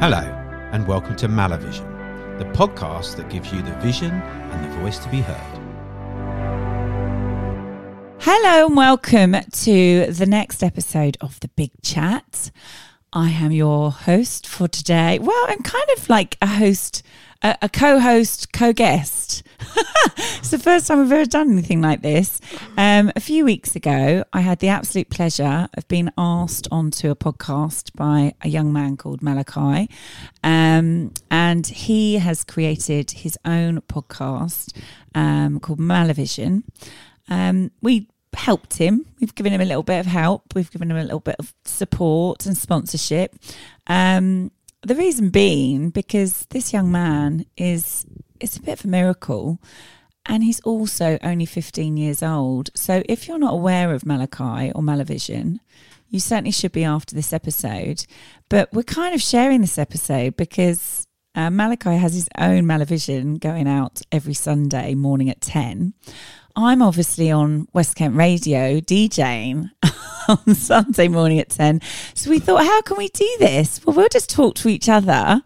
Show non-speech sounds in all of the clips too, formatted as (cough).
Hello, and welcome to Malavision, the podcast that gives you the vision and the voice to be heard. Hello and welcome to the next episode of The Big Chat. I am your host for today. Well, I'm kind of like a host, a, a co host, co guest. (laughs) it's the first time I've ever done anything like this. Um, a few weeks ago, I had the absolute pleasure of being asked onto a podcast by a young man called Malachi. Um, and he has created his own podcast um, called Malavision. Um, we helped him. We've given him a little bit of help. We've given him a little bit of support and sponsorship. Um, the reason being because this young man is it's a bit of a miracle. And he's also only 15 years old. So if you're not aware of Malachi or Malavision, you certainly should be after this episode. But we're kind of sharing this episode because uh, Malachi has his own Malavision going out every Sunday morning at 10. I'm obviously on West Kent Radio DJing (laughs) on Sunday morning at 10. So we thought, how can we do this? Well, we'll just talk to each other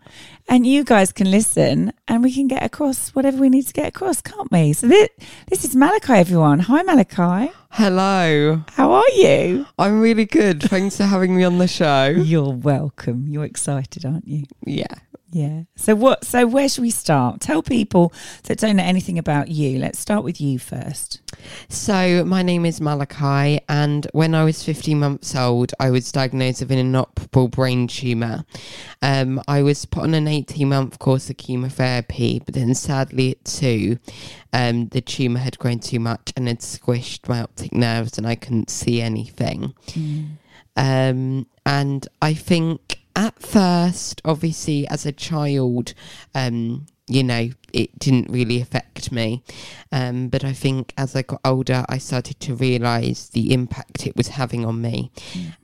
and you guys can listen and we can get across whatever we need to get across, can't we? So this, this is Malachi, everyone. Hi, Malachi. Hello. How are you? I'm really good. Thanks for having me on the show. (laughs) You're welcome. You're excited, aren't you? Yeah. Yeah. So what so where should we start? Tell people that don't know anything about you. Let's start with you first. So, my name is Malachi, and when I was 15 months old, I was diagnosed with an inoperable brain tumour. Um, I was put on an 18 month course of chemotherapy, but then sadly, two, um, the tumour had grown too much and had squished my optic nerves, and I couldn't see anything. Um, and I think at first, obviously, as a child, um, you know, it didn't really affect me. Um, but I think as I got older, I started to realise the impact it was having on me.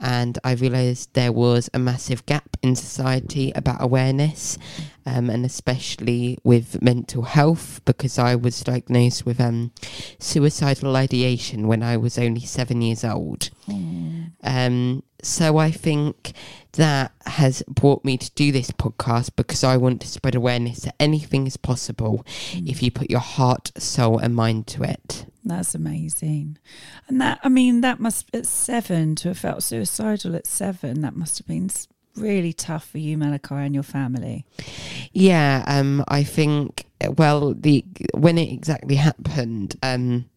And I realised there was a massive gap in society about awareness, um, and especially with mental health, because I was diagnosed with um, suicidal ideation when I was only seven years old. Um, so I think that has brought me to do this podcast because I want to spread awareness that anything is possible if you put your heart, soul, and mind to it. That's amazing. And that I mean that must at 7 to have felt suicidal at 7 that must have been really tough for you Malachi and your family. Yeah, um, I think well, the when it exactly happened, um,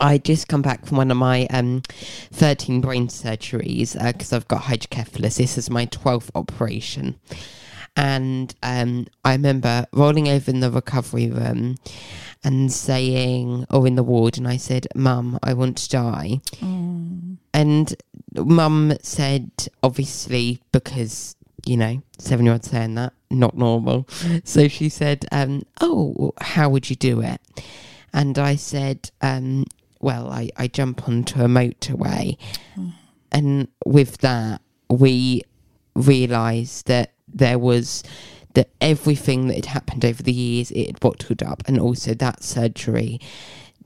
I just come back from one of my um, 13 brain surgeries because I've got hydrocephalus. This is my 12th operation. And um, I remember rolling over in the recovery room and saying, or in the ward, and I said, Mum, I want to die. And mum said, obviously, because, you know, seven year old saying that, not normal. So she said, um, Oh, how would you do it? And I said, um, Well, I, I jump onto a motorway. And with that, we realised that there was that everything that had happened over the years, it had bottled up. And also that surgery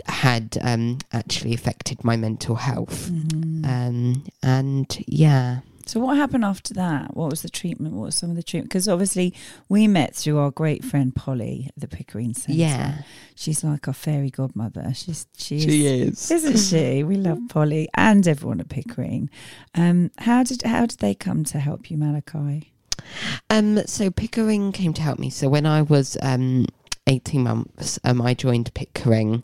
had um, actually affected my mental health. Um, and yeah. So what happened after that? What was the treatment? What was some of the treatment? Because obviously we met through our great friend Polly at the Pickering Centre. Yeah. She's like our fairy godmother. She's she is, She is. isn't she? We love Polly and everyone at Pickering. Um, how did how did they come to help you, Malachi? Um, so Pickering came to help me. So when I was um, 18 months, um, I joined Pickering.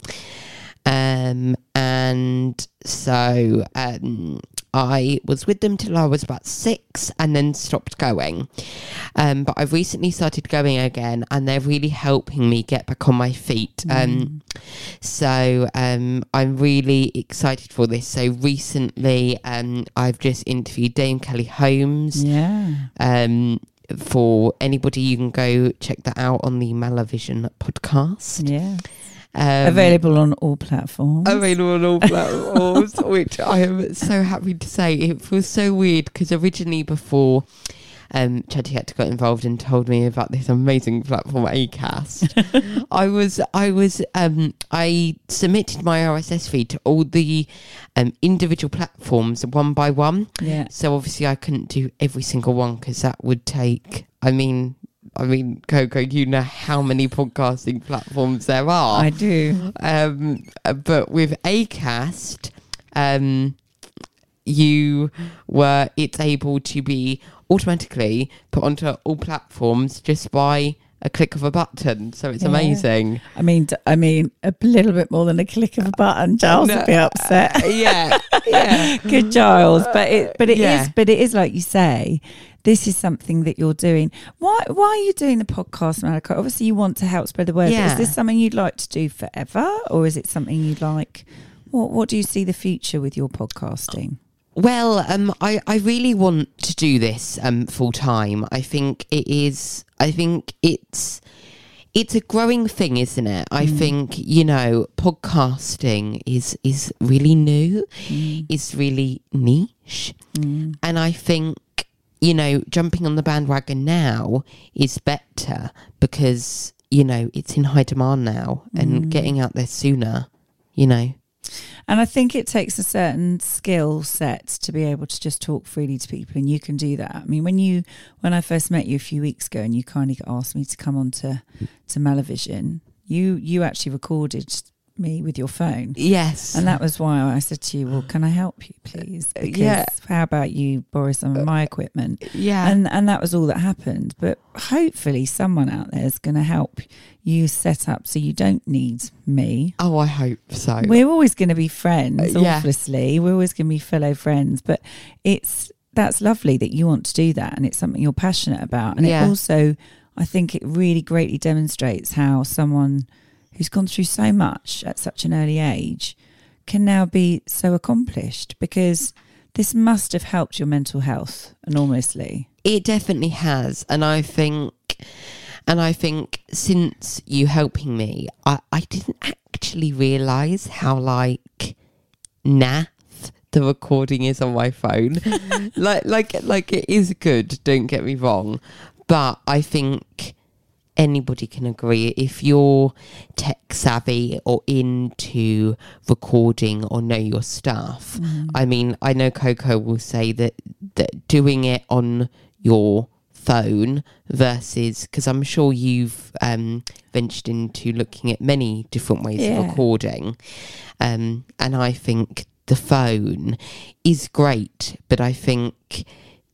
Um, and so um, I was with them till I was about six and then stopped going. Um, but I've recently started going again and they're really helping me get back on my feet. Um, so um, I'm really excited for this. So recently um, I've just interviewed Dame Kelly Holmes. Yeah. Um, for anybody, you can go check that out on the Malavision podcast. Yeah. Um, Available on all platforms. Available on all platforms, (laughs) which I am so happy to say. It feels so weird because originally, before um, Chatty got involved and told me about this amazing platform, Acast. (laughs) I was, I was, um, I submitted my RSS feed to all the um, individual platforms one by one. Yeah. So obviously, I couldn't do every single one because that would take. I mean, I mean, Coco, you know how many podcasting platforms there are. I do. Um, but with Acast, um, you were it's able to be automatically put onto all platforms just by a click of a button. So it's Yeah. amazing. I mean, I mean, a little bit more than a click of a button. Giles No, would be upset. Uh, yeah, (laughs) yeah. Good, Giles. But it, but it is, Yeah. but it is like you say. This is something that you're doing. Why? Why are you doing the podcast, Malika? Obviously, you want to help spread the word. Yeah. Is this something you'd like to do forever, or is it something you'd like? What What do you see the future with your podcasting? Well, um, I, I really want to do this um, full time. I think it is. I think it's it's a growing thing, isn't it? I think you know, podcasting is is really new. It's really niche, and I think you know, jumping on the bandwagon now is better because you know it's in high demand now, and mm. getting out there sooner. You know, And I think it takes a certain skill set to be able to just talk freely to people, and you can do that. I mean, when you when I first met you a few weeks ago, and you kindly asked me to come on to to Malavision, you you actually recorded me with your phone. yes, And that was why I said to you, "Well, can I help you, please? Because Yeah. how about you borrow some of my equipment?" yeah, And and that was all that happened. But hopefully, someone out there is going to help you set up so you don't need me. oh, I hope so. We're always going to be friends, Uh, yeah. obviously. We're always going to be fellow friends. But it's that's lovely that you want to do that, and it's something you're passionate about. And Yeah. it also, I think, it really greatly demonstrates how someone who's gone through so much at such an early age can now be so accomplished because this must have helped your mental health enormously. It definitely has, and I think, and I think since you helping me, I I didn't actually realise how like naff the recording is on my phone. (laughs) like like like it is good. Don't get me wrong, but I think anybody can agree if you're tech savvy or into recording or know your stuff. I mean, I know Coco will say that that doing it on your phone versus because I'm sure you've um, ventured into looking at many different ways Yeah. of recording, um, and I think the phone is great, but I think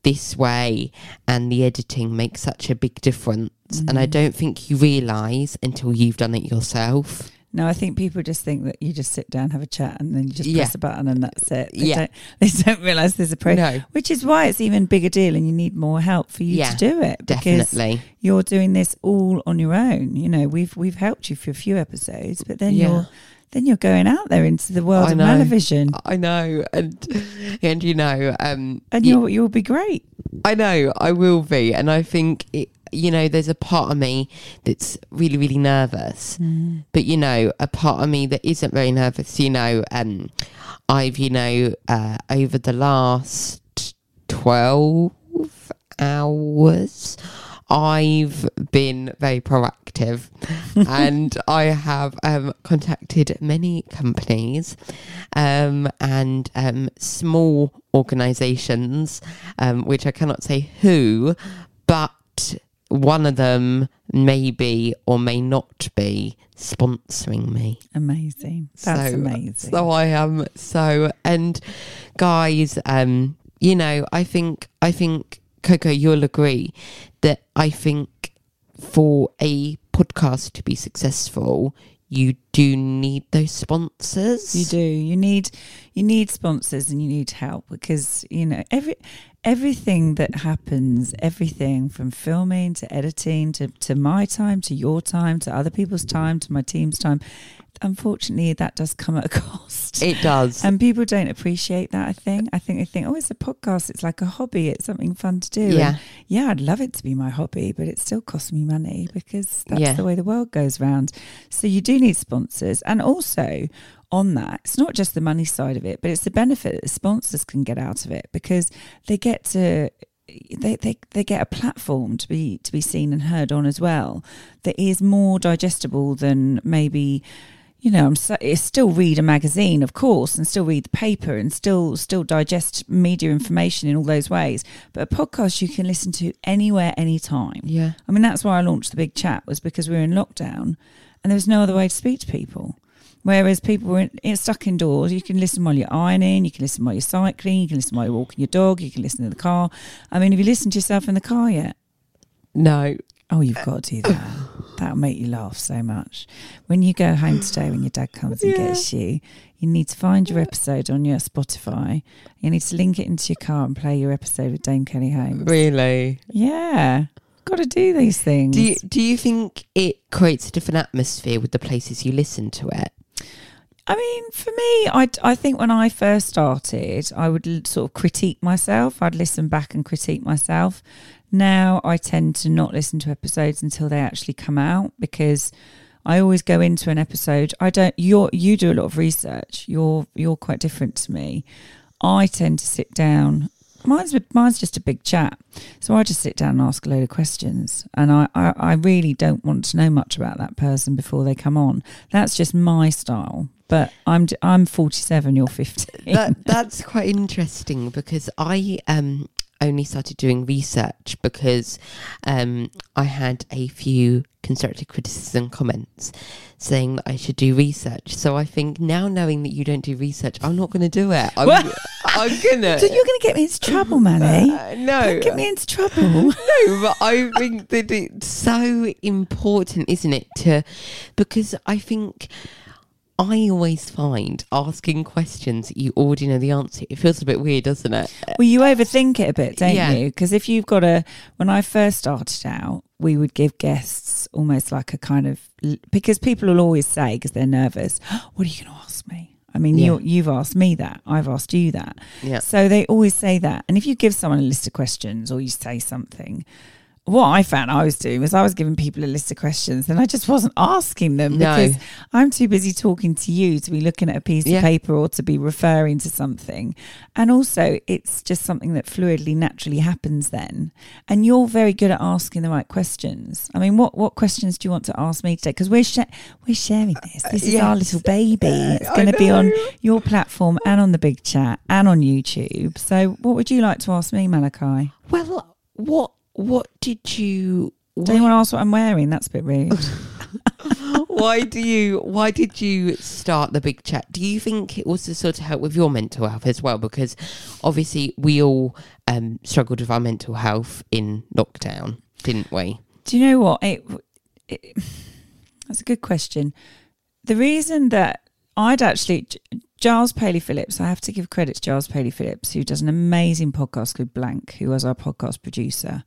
this way and the editing makes such a big difference, and I mm-hmm. don't think you realise until you've done it yourself. No, I think people just think that you just sit down, have a chat, and then you just Yeah. press a button and that's it. They Yeah. don't, (laughs) they don't realise there's a process. No, Which is why it's even bigger deal and you need more help for you Yeah, to do it. Because definitely. you're doing this all on your own. You know, we've we've helped you for a few episodes, but then Yeah. you're then you're going out there into the world I of know. television. I know, and and you know, um, And you'll you'll be great. I know I will be, and I think it. You know, there's a part of me that's really, really nervous, but you know, a part of me that isn't very nervous. You know, um, I've you know uh, over the last twelve hours, I've been very proactive, (laughs) and I have um, contacted many companies um, and um, small organisations, um, which I cannot say who, but one of them may be or may not be sponsoring me. Amazing. That's So- amazing. So I am so and guys, um, you know, I think I think Coco, you'll agree that I think for a podcast to be successful, you do need those sponsors. You do. You need you need sponsors and you need help because you know every everything that happens, everything from filming to editing to to my time to your time to other people's time to my team's time. Unfortunately, that does come at a (laughs) cost. It does. and people don't appreciate that. I think. I think they think, oh, it's a podcast. It's like a hobby. It's something fun to do. And yeah. yeah, I'd love it to be my hobby, but it still costs me money because that's Yeah. the way the world goes round. So you do need sponsors. And also on that, it's not just the money side of it, but it's the benefit that the sponsors can get out of it because they get to they, they they get a platform to be to be seen and heard on as well that is more digestible than maybe you know I'm so, still read a magazine of course and still read the paper and still still digest media information in all those ways but a podcast you can listen to anywhere anytime Yeah. I mean that's why I launched the big chat was because we were in lockdown and there was no other way to speak to people Whereas people were in, stuck indoors, you can listen while you're ironing, you can listen while you're cycling, you can listen while you're walking your dog, you can listen in the car. I mean, have you listened to yourself in the car yet? No. Oh, you've got to do that. That'll make you laugh so much. When you go home today, when your dad comes and Yeah. gets you, you need to find your episode on your Spotify. You need to link it into your car and play your episode with Dame Kelly Holmes. Really? Yeah, got to do these things. Do you, do you think it creates a different atmosphere with the places you listen to it? I mean, for me, I, I think when I first started, I would sort of critique myself. I'd listen back and critique myself. Now I tend to not listen to episodes until they actually come out because I always go into an episode. I don't. You're you do a lot of research. You're you're quite different to me. I tend to sit down. Mine's mine's just a big chat, so I just sit down and ask a load of questions, and I, I, I really don't want to know much about that person before they come on. That's just my style. But I'm I'm 47. You're 50. that (laughs) that's quite interesting because I um only started doing research because um I had a few constructive criticism comments saying that I should do research. So I think now knowing that you don't do research, I'm not going to do it. I'm? (laughs) I'm gonna. (laughs) so you're going to get me into trouble, Manny. (laughs) Uh, no, Don't get me into trouble. no, but I think that it's so important, isn't it? To because I think I always find asking questions that you already know the answer. It feels a bit weird, doesn't it? Well, you overthink it a bit, don't Yeah. you? Because if you've got a, when I first started out, we would give guests almost like a kind of, because people will always say, because they're nervous, oh, what are you going to ask me? I mean, Yeah. you you've asked me that. I've asked you that. Yeah. So they always say that. And if you give someone a list of questions or you say something, what I found I was doing was I was giving people a list of questions and I just wasn't asking them No. because I'm too busy talking to you to be looking at a piece Yeah. of paper or to be referring to something. And also, it's just something that fluidly, naturally happens then. And you're very good at asking the right questions. I mean, what, what questions do you want to ask me today? Because we're, sha- we're sharing this. This is our little baby. It's going to be on your platform and on the big chat and on YouTube. So, what would you like to ask me, Malachi? Well, what what did you? Want to ask what I'm wearing? That's a bit rude. (laughs) (laughs) why do you? Why did you start the big chat? Do you think it was to sort of help with your mental health as well? Because obviously we all um, struggled with our mental health in lockdown, didn't we? Do you know what? It, it, (sighs) that's a good question. The reason that I'd actually, Giles Paley Phillips, I have to give credit to Giles Paley Phillips, who does an amazing podcast called Blank, who was our podcast producer.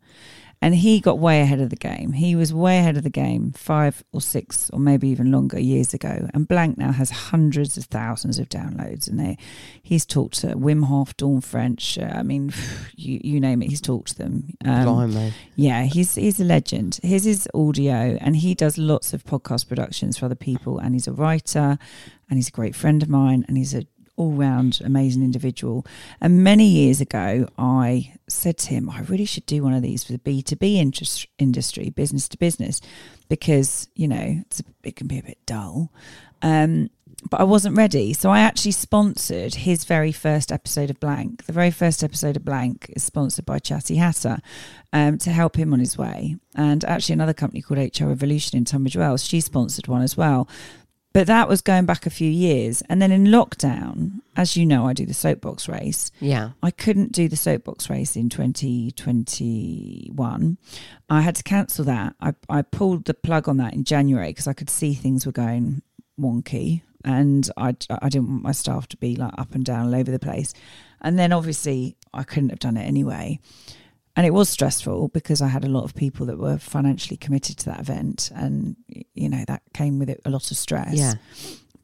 And he got way ahead of the game. He was way ahead of the game five or six or maybe even longer years ago. And Blank now has hundreds of thousands of downloads. And they, he's talked to Wim Hof, Dawn French. Uh, I mean, (sighs) you, you name it, he's talked to them. Um, Blimey. yeah, he's he's a legend. His is audio, and he does lots of podcast productions for other people. And he's a writer, and he's a great friend of mine, and he's a all round amazing individual. And many years ago, I said to him, I really should do one of these for the B two B industry, business to business, because you know a, it can be a bit dull. Um, but I wasn't ready. So I actually sponsored his very first episode of Blank. The very first episode of Blank is sponsored by Chatty Hatter um, to help him on his way. And actually, another company called HR Revolution in Tunbridge Wells, she sponsored one as well. But that was going back a few years. And then in lockdown, as you know, I do the soapbox race. Yeah. I couldn't do the soapbox race in 2021. I had to cancel that. I, I pulled the plug on that in January because I could see things were going wonky and I, I didn't want my staff to be like up and down all over the place. And then obviously I couldn't have done it anyway. And it was stressful because I had a lot of people that were financially committed to that event. And, you know, that came with it a lot of stress. Yeah.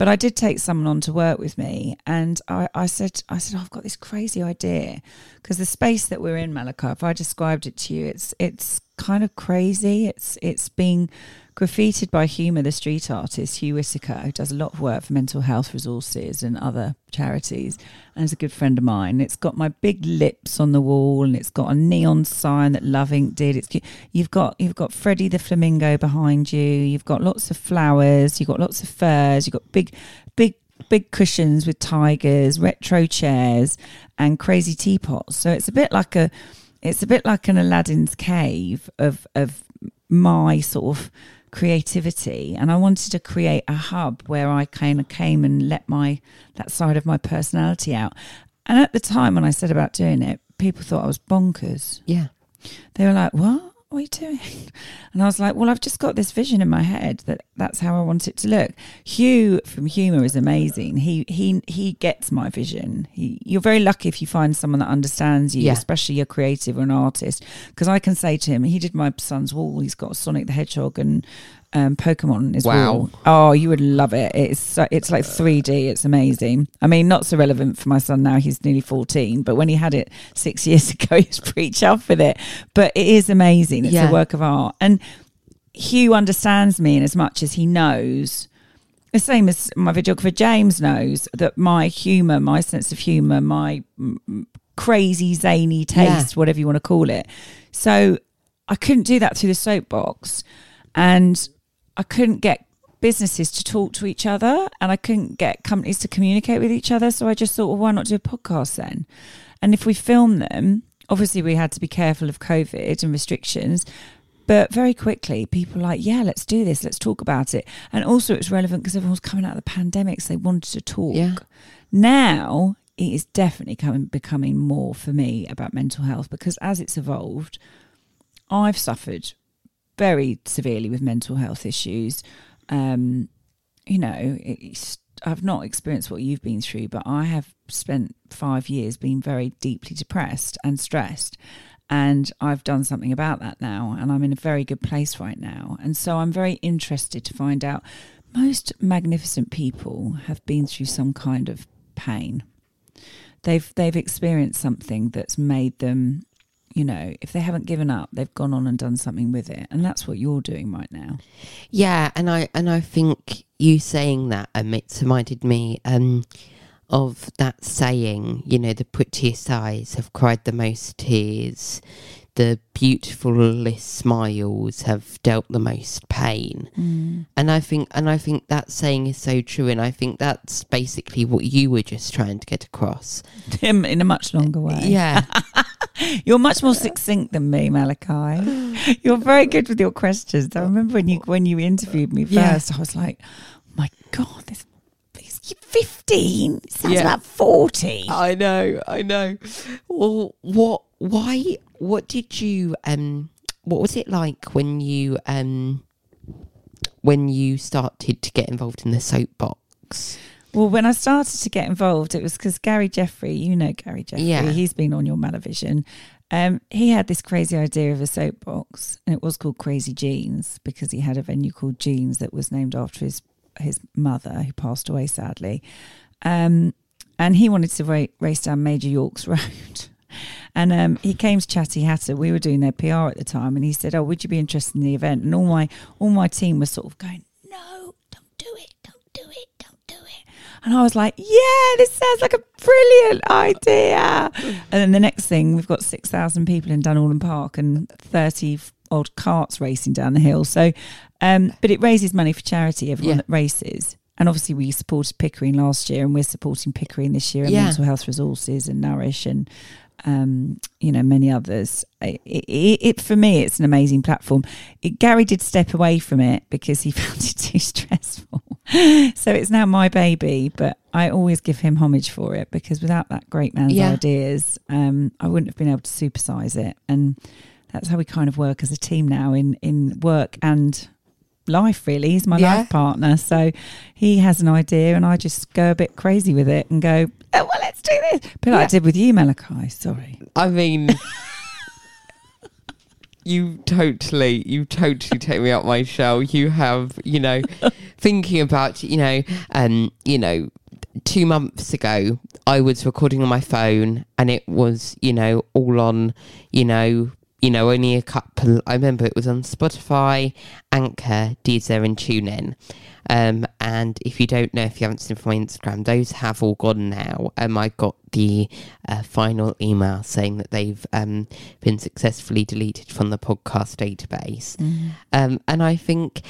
But I did take someone on to work with me, and I, I said, I said, "Oh, I've got this crazy idea because the space that we're in, Malachi. If I described it to you, it's it's kind of crazy. It's it's being graffitied by Humour, the street artist, Hugh Whitaker, who does a lot of work for mental health resources and other charities, and is a good friend of mine. It's got my big lips on the wall, and it's got a neon sign that Love Inc did. It's you've got you've got Freddie the flamingo behind you. You've got lots of flowers. You've got lots of furs. You've got big big big cushions with tigers, retro chairs, and crazy teapots. So it's a bit like a it's a bit like an Aladdin's cave of of my sort of creativity and I wanted to create a hub where I kind of came and let my that side of my personality out. And at the time when I said about doing it, people thought I was bonkers. Yeah. They were like, "What? What are you doing?" (laughs) And I was like, "Well, I've just got this vision in my head that that's how I want it to look." Hugh from Humour is amazing. He he he gets my vision. He, you're very lucky if you find someone that understands you, Yeah. especially a creative or an artist. Because I can say to him, he did my son's wall. He's got Sonic the Hedgehog and um, Pokemon on his Wow. wall. Oh, you would love it. It's so, it's like 3D. It's amazing. I mean, not so relevant for my son now. He's nearly 14, but when he had it six (laughs) years ago, he was pretty chuffed with it. But it is amazing. It's Yeah. a work of art. And Hugh understands me in as much as he knows. The same as my videographer James knows that my humour, my sense of humour, my crazy zany taste, whatever you want to call it. So I couldn't do that through the soapbox, and I couldn't get businesses to talk to each other, and I couldn't get companies to communicate with each other. So I just thought, well, why not do a podcast then? And if we film them, obviously we had to be careful of COVID and restrictions. But very quickly, people were like, yeah, let's do this. Let's talk about it. And also, it's relevant because everyone was coming out of the pandemic, so they wanted to talk. Yeah. Now, it is definitely coming, becoming more for me about mental health because as it's evolved, I've suffered very severely with mental health issues. Um, you know, I've not experienced what you've been through, but I have spent five years being very deeply depressed and stressed. And I've done something about that now, and I'm in a very good place right now. And so I'm very interested to find out. Most magnificent people have been through some kind of pain. They've they've experienced something that's made them, you know, if they haven't given up, they've gone on and done something with it, and that's what you're doing right now. Yeah, and I and I think you saying that um, it's reminded me um, of that saying. You know, the prettiest eyes have cried the most tears. The beautifulest smiles have dealt the most pain. And I think and I think that saying is so true. And I think that's basically what you were just trying to get across. (laughs) in a much longer way. Yeah, (laughs) You're much more succinct than me, Malachi. You're very good with your questions. I remember when you when you interviewed me first, Yeah. I was like, oh "My God, this is 15. Sounds Yeah. about 40." I know, I know. Well, what? Why? What did you? Um, what was it like when you um, when you started to get involved in the soapbox? Well, when I started to get involved, it was because Gary Jeffrey, you know Gary Jeffrey, Yeah. he's been on your Malavision. Um, he had this crazy idea of a soapbox, and it was called Crazy Jeans because he had a venue called Jeans that was named after his his mother, who passed away sadly. Um, and he wanted to ra- race down Major York's (laughs) Road. And um, he came to Chatty Hatter. We were doing their PR at the time, and he said, "Oh, would you be interested in the event?" And all my all my team was sort of going, "No, don't do it, don't do it, don't do it." And I was like, "Yeah, this sounds like a brilliant idea." And then the next thing, we've got six thousand people in Dunorlan Park and thirty odd carts racing down the hill. So, um, but it raises money for charity. Everyone Yeah. that races. And obviously, we supported Pickering last year, and we're supporting Pickering this year, and Yeah. Mental Health Resources and Nourish, and um, you know many others. It, it, it for me, it's an amazing platform. It, Gary did step away from it because he (laughs) found it too stressful. (laughs) so it's now my baby, but I always give him homage for it because without that great man's Yeah. ideas, um, I wouldn't have been able to supersize it. And that's how we kind of work as a team now in in work and life really he's my Yeah. life partner so he has an idea and i just go a bit crazy with it and go oh, well let's do this but like i did with you malachi sorry I mean, (laughs) you totally, you totally take me out my shell. You have, you know, (laughs) thinking about, you know, um, you know, two months ago, I was recording on my phone, and it was, you know, all on, you know, you know, only a couple. I remember it was on Spotify, Anchor, Deezer, and TuneIn. Um, and if you don't know, if you haven't seen from my Instagram, those have all gone now. Um, I got the uh, final email saying that they've um, been successfully deleted from the podcast database. Um, and I think,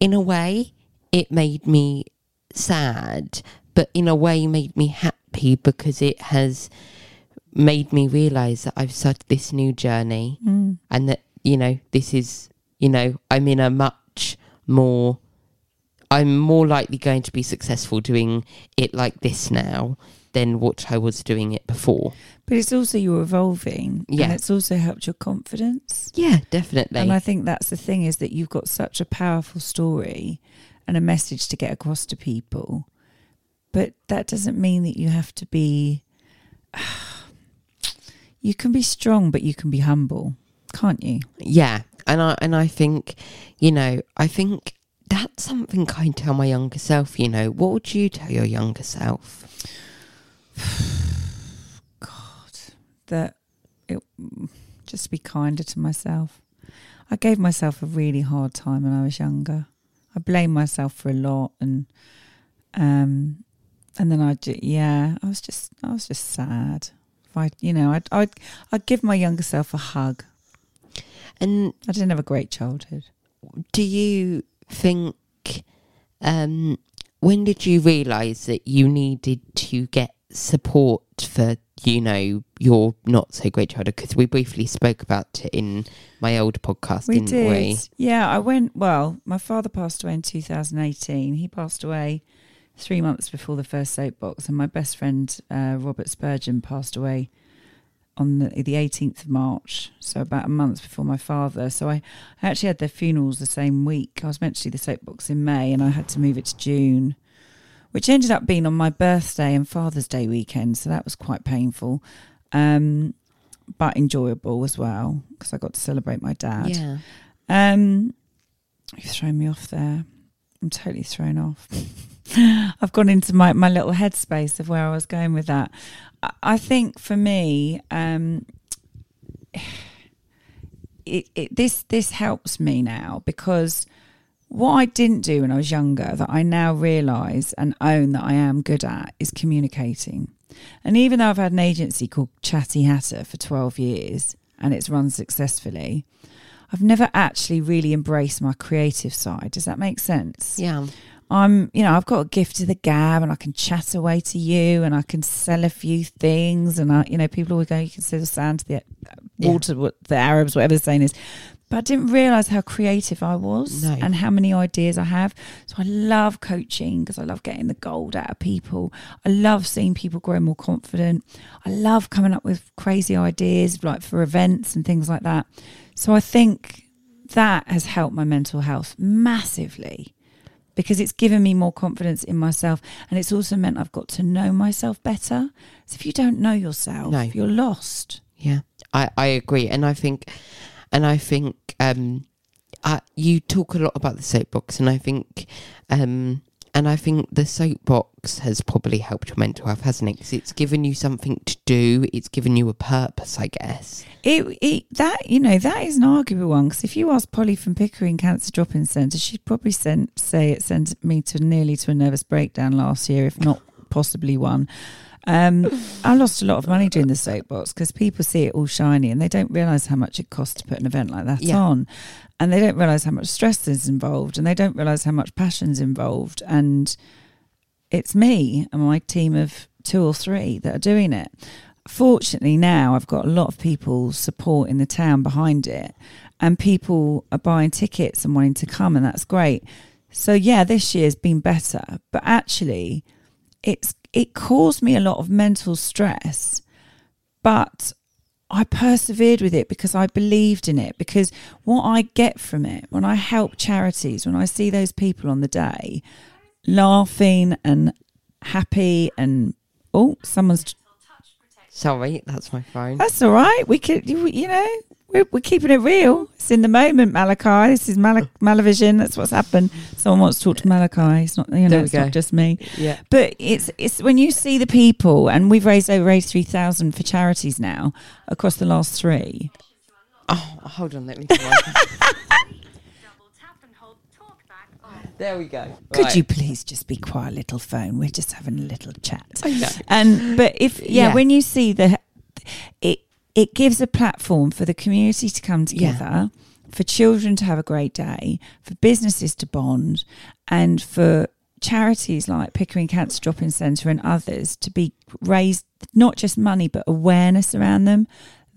in a way, it made me sad, but in a way, made me happy because it has made me realize that I've started this new journey Mm. and that, you know, this is, you know, I'm in a much more. I'm more likely going to be successful doing it like this now than what I was doing it before. But it's also you're evolving. Yeah. And it's also helped your confidence. Yeah, definitely. And I think that's the thing is that you've got such a powerful story and a message to get across to people. But that doesn't mean that you have to be. You can be strong, but you can be humble, can't you? Yeah, and I and I think, you know, I think that's something I tell my younger self. You know, what would you tell your younger self? (sighs) God, that it just be kinder to myself. I gave myself a really hard time when I was younger. I blamed myself for a lot, and um, and then I, yeah, I was just, I was just sad. I, you know, I'd, I'd, I'd give my younger self a hug. And I didn't have a great childhood. do you think, um, when did you realise that you needed to get support for, you know, your not so great childhood? Because we briefly spoke about it in my old podcast, We didn't did. we? Yeah, I went. Well, my father passed away in 2018. He passed away three months before the first soapbox, and my best friend uh, Robert Spurgeon passed away on the, the 18th of March, so about a month before my father. So I, I actually had their funerals the same week. I was meant to do the soapbox in May, and I had to move it to June, which ended up being on my birthday and Father's Day weekend. So that was quite painful. Um, but enjoyable as well because I got to celebrate my dad. Yeah. Um, you've thrown me off there. I'm totally thrown off. (laughs) (laughs) I've gone into my, my little headspace of where I was going with that. I, I think for me, um, (sighs) it, it this this helps me now because what I didn't do when I was younger that I now realise and own that I am good at is communicating. And even though I've had an agency called Chatty Hatter for 12 years and it's run successfully, I've never actually really embraced my creative side. Does that make sense? Yeah. I'm, you know, I've got a gift of the gab and I can chat away to you and I can sell a few things. And I, you know, people always go, you can sell the sand to the uh, Yeah. water, what the Arabs, whatever the saying is. But I didn't realize how creative I was No. and how many ideas I have. So I love coaching because I love getting the gold out of people. I love seeing people grow more confident. I love coming up with crazy ideas like for events and things like that. So I think that has helped my mental health massively because it's given me more confidence in myself and it's also meant I've got to know myself better. So if you don't know yourself, No. you're lost. Yeah, I, I agree, and I think, and I think, um, uh, you talk a lot about the soapbox, and I think, um, and I think the soapbox has probably helped your mental health, hasn't it? Because it's given you something to do. It's given you a purpose, I guess. It, it that you know that is an arguable one because if you ask Polly from Pickering Cancer Drop-in Centre, she'd probably send say it sent me to nearly to a nervous breakdown last year, if not possibly one. Um, I lost a lot of money doing the soapbox because people see it all shiny and they don't realise how much it costs to put an event like that Yeah. on, and they don't realise how much stress is involved, and they don't realise how much passion's involved, and it's me and my team of two or three that are doing it. Fortunately, now I've got a lot of people support in the town behind it, and people are buying tickets and wanting to come, and that's great. So yeah, this year's been better, but actually, it's it caused me a lot of mental stress, but I persevered with it because I believed in it. Because what I get from it when I help charities, when I see those people on the day laughing and happy and oh, someone's Sorry, that's my phone. that's all right. We could, you, you know, we're, we're keeping it real. It's in the moment, Malachi. This is Mal- (laughs) Malavision. That's what's happened. Someone wants to talk to Malachi. It's not, you know, it's go. not just me. Yeah, But it's it's when you see the people, and we've raised over eighty three thousand for charities now across the last three. Oh, hold on, let me. Double tap and hold talkback on. (laughs) there we go. Could Right. you please just be quiet, little phone? We're just having a little chat. I know. And but if yeah, Yeah. when you see the it it gives a platform for the community to come Yeah. together, for children to have a great day, for businesses to bond, and for charities like Pickering Cancer Drop-in Centre and others to be raised not just money but awareness around them.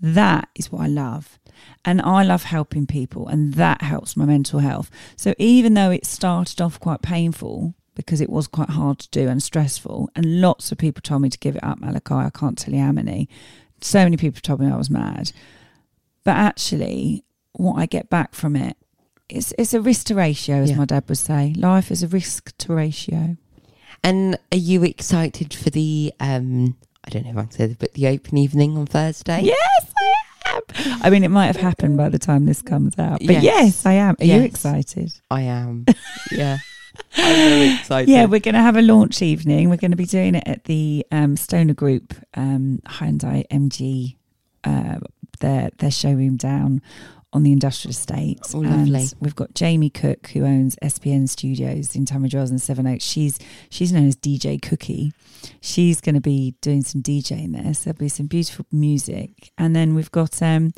That is what I love. And I love helping people, and that helps my mental health. So, even though it started off quite painful because it was quite hard to do and stressful, and lots of people told me to give it up, Malachi, I can't tell you how many. So many people told me I was mad. But actually, what I get back from it is it's a risk to ratio, as Yeah. my dad would say. Life is a risk to ratio. And are you excited for the um? I don't know if I can say this, but the open evening on Thursday. Yes, I am. I mean, it might have happened by the time this comes out, but yes, Yes. I am. Are you excited? I am. (laughs) Yeah, I'm very excited. Yeah, we're going to have a launch evening. We're going to be doing it at the um, Stoner Group um, Hyundai MG, uh, their their showroom down on the industrial estate. Oh, lovely. We've got Jamie Cook, who owns SPN Studios in Wells and Sevenoaks. She's she's known as DJ Cookie. She's going to be doing some DJing there. So there'll be some beautiful music, and then we've got um,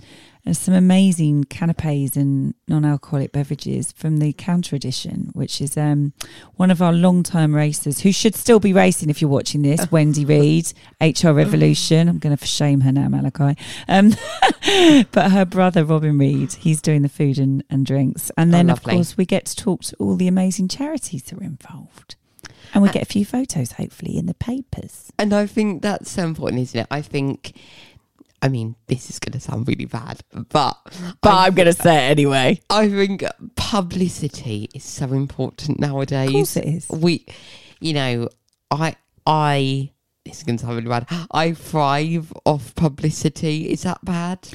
uh, some amazing canapes and non-alcoholic beverages from the Counter Edition, which is um, one of our long-time racers who should still be racing if you're watching this. (laughs) Wendy Reed, HR Revolution. I'm going to shame her now, Malachi. Um, (laughs) but her brother Robin Reed, he's doing the food and, and drinks, and Oh, then of course we get to talk to all the amazing charities that are involved, and we get a few photos hopefully in the papers. And I think that's so important, isn't it? I think, I mean, this is going to sound really bad, but but I, am going to say it anyway. I think publicity is so important nowadays. Of course it is. We, you know, I, I, this is going to sound really bad. I thrive off publicity. Is that bad?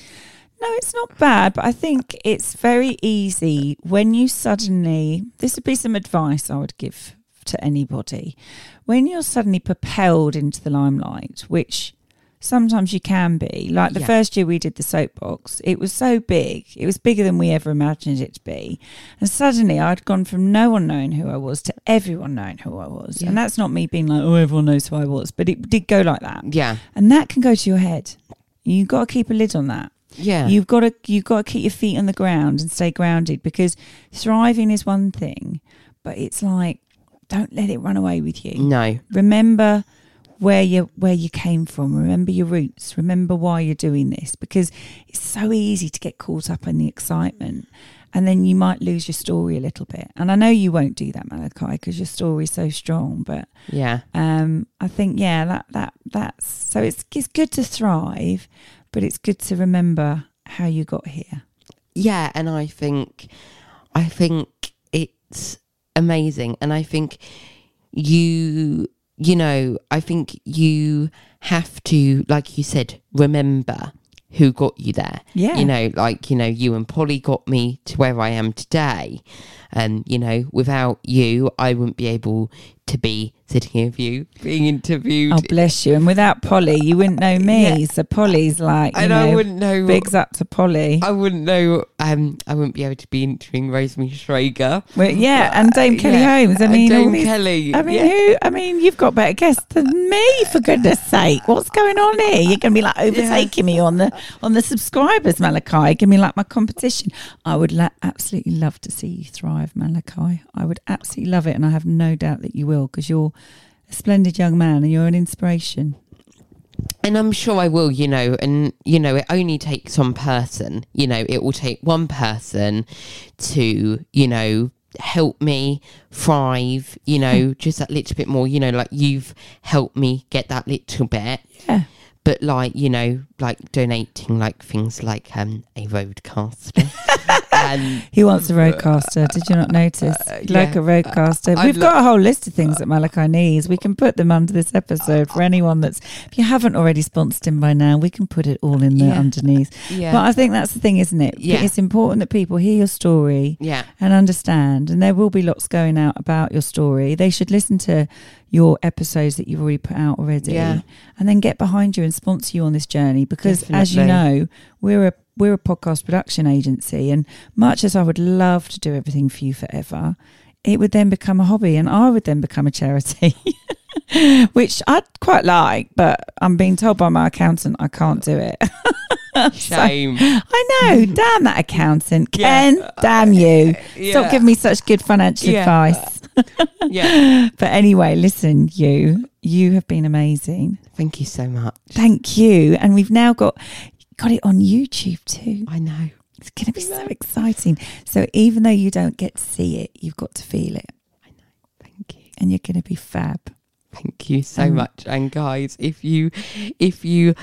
No, it's not bad, but I think it's very easy when you suddenly. This would be some advice I would give to anybody. When you're suddenly propelled into the limelight, which sometimes you can be, like the Yeah. first year we did the soapbox, it was so big, it was bigger than we ever imagined it to be. And suddenly I'd gone from no one knowing who I was to everyone knowing who I was. Yeah. And that's not me being like, oh, everyone knows who I was, but it did go like that. Yeah. And that can go to your head. You've got to keep a lid on that. Yeah. You've got to you've got to keep your feet on the ground and stay grounded because thriving is one thing, but it's like don't let it run away with you. no. Remember where you where you came from. Remember your roots. Remember why you're doing this because it's so easy to get caught up in the excitement. And then you might lose your story a little bit. And I know you won't do that, Malachi, because your story's so strong. But Yeah. um, I think yeah, that that that's so it's it's good to thrive, but it's good to remember how you got here. Yeah, and I think I think it's amazing and I think you you know, I think you have to like you said remember who got you there. Yeah. You know, like you know you and Polly got me to where I am today. And you know, without you, I wouldn't be able to be sitting here with you, being interviewed. Oh bless you! And without Polly, you wouldn't know me. Yeah. So Polly's like, you and know, I wouldn't know bigs up to Polly. I wouldn't know. Um, I wouldn't be able to be interviewing Rosemary Shrager. Well, yeah, and Dame Kelly Yeah, Holmes. I mean, Dame these- Kelly. I mean, yeah. who? I mean, you've got better guests than me, for goodness' sake. What's going on here? You're going to be like overtaking me on the on the subscribers, Malachi. Give me like my competition. I would la- absolutely love to see you thrive, Malachi. I would absolutely love it, and I have no doubt that you will because you're a splendid young man and you're an inspiration. And I'm sure I will, you know, and you know, it only takes one person, you know, it will take one person to, you know, help me thrive, you know, just that little bit more, you know, like you've helped me get that little bit. Yeah. But like, you know, like donating like things like um a RODECaster. (laughs) and (laughs) He wants a RODECaster. Did you not notice? Like yeah. a RODECaster. I'd We've lo- got a whole list of things that Malachi needs. We can put them under this episode for anyone that's. If you haven't already sponsored him by now, we can put it all in there Yeah. underneath. (laughs) yeah. But I think that's the thing, isn't it? Yeah. It's important that people hear your story yeah. and understand. And there will be lots going out about your story. They should listen to your episodes that you've already put out already, Yeah. and then get behind you and sponsor you on this journey. Because as you know, we're a we're a podcast production agency, and much as I would love to do everything for you forever, it would then become a hobby, and I would then become a charity. (laughs) Which I'd quite like, but I'm being told by my accountant I can't do it. (laughs) Shame. I know. (laughs) Damn that accountant. Yeah. Ken, damn you. Stop Yeah. giving me such good financial Yeah. advice. yeah. But anyway, listen, you, you have been amazing. Thank you so much. Thank you. And we've now got got it on YouTube too. I know. It's going to be so exciting. So even though you don't get to see it, you've got to feel it, I know. Thank you. and you're going to be fab. Thank you so Um, much. And guys, if you if you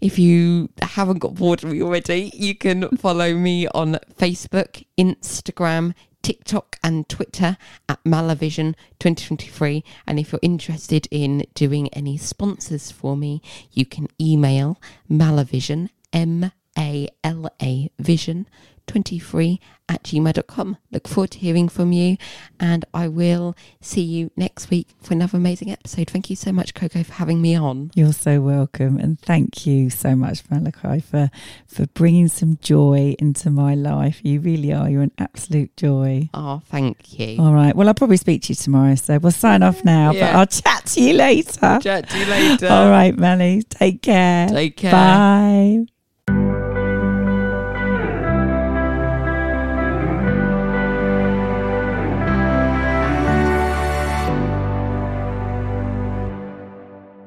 if you haven't got bored of me already, you can follow me on Facebook, Instagram, TikTok and Twitter at Malavision 2023. And if you're interested in doing any sponsors for me, you can email Malavision, M A L A Vision 23 at gmail.com. Look forward to hearing from you, and I will see you next week for another amazing episode. Thank you so much, Coco, for having me on. You're so welcome, and thank you so much, Malachi, for for bringing some joy into my life. You really are. You're an absolute joy. Oh, thank you. All right. Well, I'll probably speak to you tomorrow, so we'll sign off now. But I'll chat to you later. Chat to you later. All right, Melly. Take care. Take care. Bye.